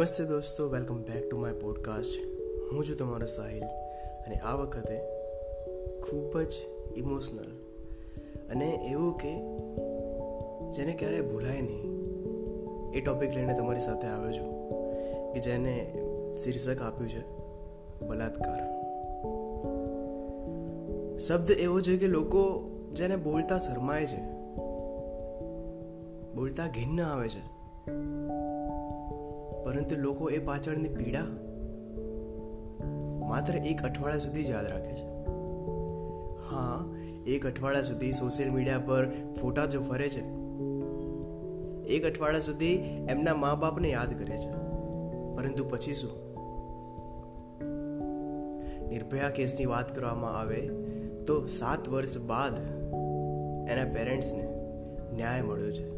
નમસ્તે દોસ્તો welcome back to my podcast હું છું તમારો સાહિલ અને આ વખતે ખૂબ જ ઇમોશનલ અને એવું કે જેને ક્યારેય ભૂલાય નહીં, એ ટોપિક લઈને તમારી સાથે આવ્યો છું કે જેને શીર્ષક આપ્યું છે, બલાત્કાર. શબ્દ એવો છે કે લોકો જેને બોલતા શરમાય છે, બોલતા ઘિન્ન આવે છે. પરંતુ લોકો એ પાછળની પીડા માત્ર એક અઠવાડિયા સુધી યાદ રાખે છે. હા, એક અઠવાડિયા સુધી સોશિયલ મીડિયા પર ફોટા જો ફરે છે, એક અઠવાડિયા સુધી એમના મા બાપને યાદ કરે છે. પરંતુ પછી શું? નિર્ભયા કેસની વાત કરવામાં આવે તો સાત વર્ષ બાદ એના પેરેન્ટ્સને ન્યાય મળ્યો છે.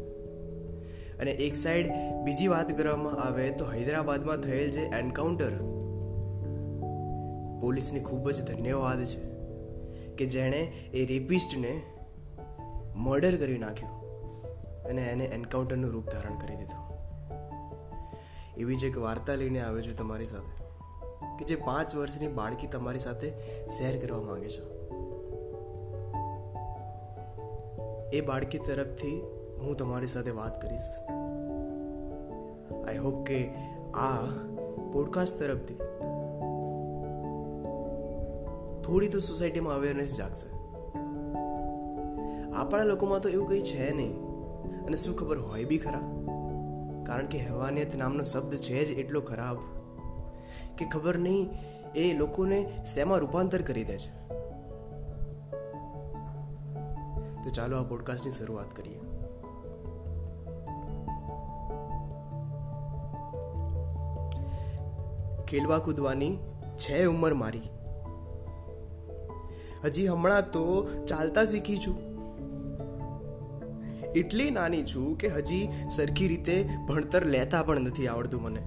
અને એક સાઈડ બીજી વાત કરવામાં આવે તો હૈદરાબાદમાં થયેલ જે એન્કાઉન્ટર પોલીસને ખૂબ જ ધન્યવાદ છે કે જેણે એ રેપિસ્ટને મર્ડર કરી નાખ્યું અને એને એન્કાઉન્ટરનું રૂપ ધારણ કરી દીધું. એવી જ એક વાર્તા લઈને આવ્યો છું તમારી સાથે કે જે પાંચ વર્ષની બાળકી તમારી સાથે શેર કરવા માંગે છે. એ બાળકી તરફથી હું તમારી સાથે વાત કરીશ. આઈ હોપ કે આ પોડકાસ્ટ તરફથી થોડી તો સોસાયટીમાં અવેરનેસ જાગશે. આપણા લોકોમાં તો એવું કંઈ છે નહીં. અને શું ખબર હોય બી ખરા? કારણ કે હેવાનિયત નામનો શબ્દ છે જ એટલો ખરાબ કે ખબર નહીં એ લોકોને શેમાં રૂપાંતર કરી દે છે. તો ચાલો આ પોડકાસ્ટની શરૂઆત કરીએ. ખેલવા કૂદવાની છે ઉંમર મારી. હજી હમણાં તો ચાલતા શીખી છું. એટલી નાની છું કે હજી સરખી રીતે ભણતર લેતા પણ નથી આવડતું મને.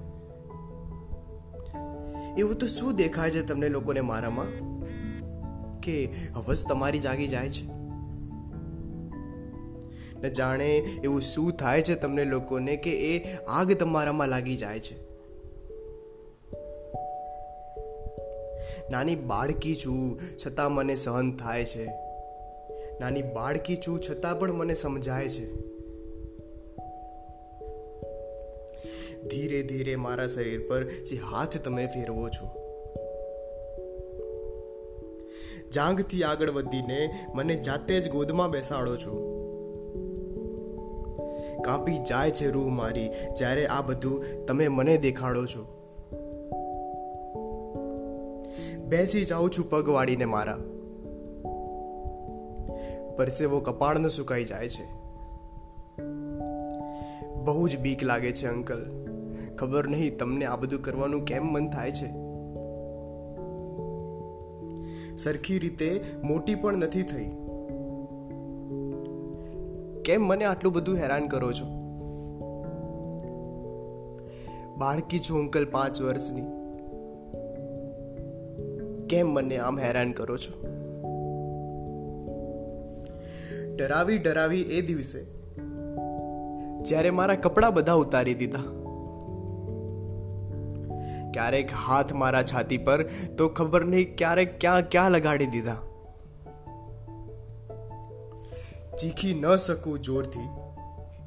એવું તો શું દેખાય છે તમને લોકોને મારામાં? કે હવસ તમારી જાગી જાય છે? ને જાણે એવું શું થાય છે તમને લોકોને કે એ આગ તમારામાં લાગી જાય છે? નાની બાળકી છું, છતાં મને સહન થાય છે. નાની બાળકી છું, છતાં પણ મને સમજાય છે. ધીરે ધીરે મારા શરીર પર જે હાથ તમે ફેરવો છો જાંગથી આગળ વધીને મને જાતે જ ગોદમાં બેસાડો છો. કાપી જાય છે રૂહ મારી, જ્યારે આ બધું તમે મને દેખાડો છો. બેસી જાઉં છું પગ વાળીને મારા. પરસેવો કપાળનો સુકાઈ જાય છે. બહુ જ બીક લાગે છે, અંકલ. ખબર નહીં તમને આ બધું કરવાનું કેમ મન થાય છે? સરખી રીતે મોટી પણ નથી થઈ. કેમ મને આટલું બધું હેરાન કરો છો? બાળકી છું, અંકલ, પાંચ વર્ષની. કેમ મને આમ હેરાન કરો છો? ડરાવી ડરાવી એ દિવસે જ્યારે મારા કપડાં બધા ઉતારી દીધા. ક્યારેક હાથ મારા છાતી પર તો ખબર નહીં ક્યારેક ક્યાં ક્યાં લગાડી દીધા. ચીખી ન શકું જોરથી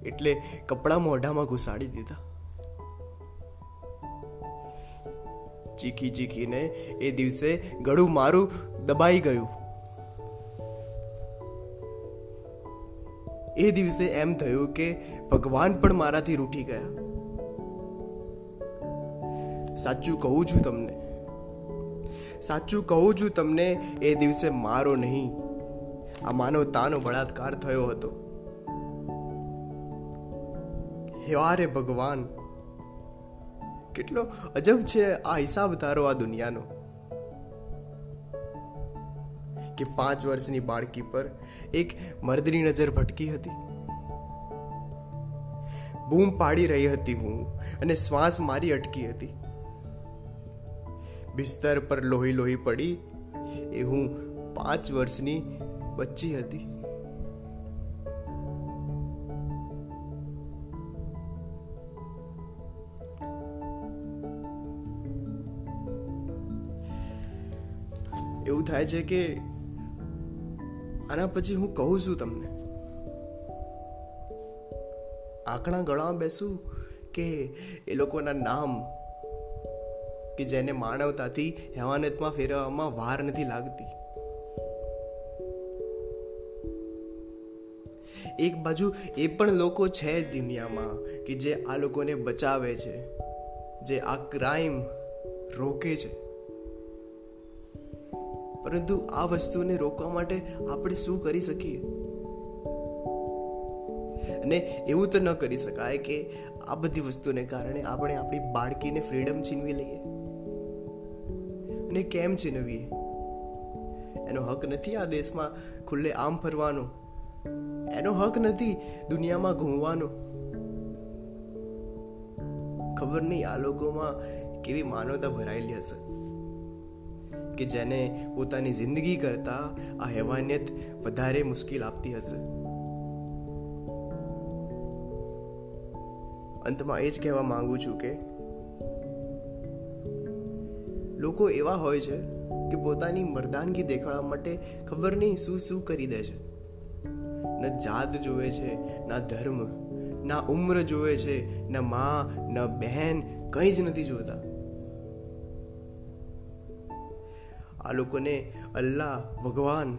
એટલે કપડાં મોઢામાં ઘુસાડી દીધા. ચીખી ચીખીને એ દિવસે ગળું મારું દબાઈ ગયું. એ દિવસે એમ થયું કે ભગવાન પણ મારાથી રૂઠી ગયા. સાચું કહું છું તમને. સાચું કહું છું તમને, એ દિવસે મારો નહીં. આ માનવતાનો બળાત્કાર થયો હતો. હેવારે ભગવાન કેટલો અજબ છે આ હિસાબ તારો આ દુનિયાનો. કે પાંચ વર્ષની બાળકી પર એક મર્દની નજર ભટકી હતી. બૂમ પાડી રહી હતી હું અને શ્વાસ મારી અટકી હતી. બિસ્તર પર લોહી લોહી પડી એ હું પાંચ વર્ષની બચ્ચી હતી. એવું થાય છે કે આના પછી હું કહું છું તમને. આંકડા ગળામાં બેસું કે એ લોકોના નામ કે જેને માનવતાથી હેવાનતમાં ફેરવવામાં વાર નથી લાગતી. એક બાજુ એ પણ લોકો છે દુનિયામાં કે જે આ લોકોને બચાવે છે, જે આ ક્રાઇમ રોકે છે. પરંતુ આ વસ્તુને રોકવા માટે આપણે શું કરી શકીએ? અને એવું તો ન કરી શકાય કે આ બધી વસ્તુને કારણે આપણે આપણી બાળકીને ફ્રીડમ છીનવી લઈએ. અને કેમ છીનવીએ? એનો હક નથી આ દેશમાં ખુલ્લે આમ ફરવાનો. એનો હક નથી દુનિયામાં ઘૂમવાનો. ખબર નહીં આ લોકોમાં કેવી માનવતા ભરાયેલી હશે. કે જેને પોતાની જિંદગી કરતા આ હેવાનિયત વધારે મુશ્કેલ આપતી હશે. અંતમાં એ જ કહેવા માંગુ છું કે લોકો એવા હોય છે કે પોતાની મર્દાનગી દેખાડવા માટે ખબર નહીં શું શું કરી દે છે. ન જાત જોવે છે, ના ધર્મ, ના ઉમ્ર જોવે છે, ના માં, ન બહેન કંઈ જ નથી જોતા. આ લોકોને અલ્લાહ, ભગવાન,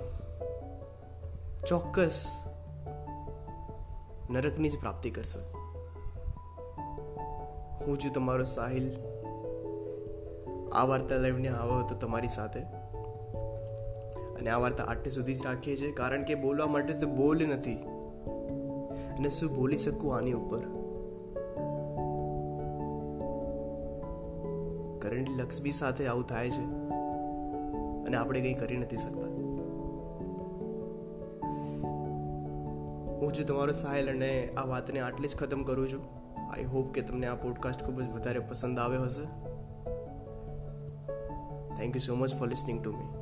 ચોક્કસ નરકની જ પ્રાપ્તિ કરશે. હું છું તમારો સાહિલ આ વાર્તા લઈને આવો હતો તમારી સાથે અને આ વાર્તા આટલી સુધી જ રાખીએ છીએ, કારણ કે બોલવા માટે તો બોલ નથી. અને શું બોલી શકું આની ઉપર? કરંટ લક્ષ્મી સાથે આવું થાય છે. અને આપણે કંઈ કરી નથી શકતા. હું છું તમારો સાહેલ અને આ વાતને આટલી જ ખતમ કરું છું આઈ હોપ કે તમને આ પોડકાસ્ટ ખૂબ જ વધારે પસંદ આવ્યો હશે. Thank you so much for listening to me